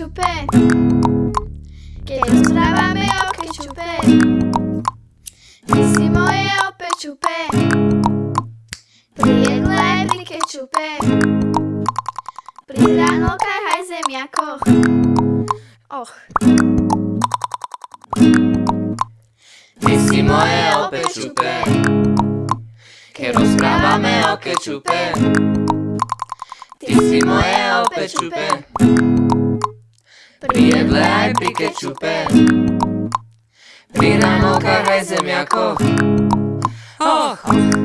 opäť čupe, keď rozprávame o kečupe. Ty si moje opäť čupe, pri jedle aj pri kečupe. Pri ranokách aj zemiakoch. Och, Ty si moje opäť čupe, keď rozprávame o kečupe. Ty si moje opäť Prijedla je Pikachu pe Prina moka haj zemljako Oh! oh.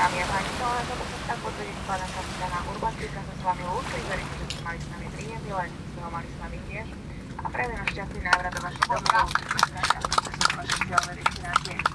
Dámy a páni, to len toto sa potvrdí skladám kapitána Urbantika sa s vami lúči, verím, že ste mali s nami príjemný let, ste ho mali s nami tiež a prajem vám šťastný návrat do vašich domov, do vašich ďalnej destinácie.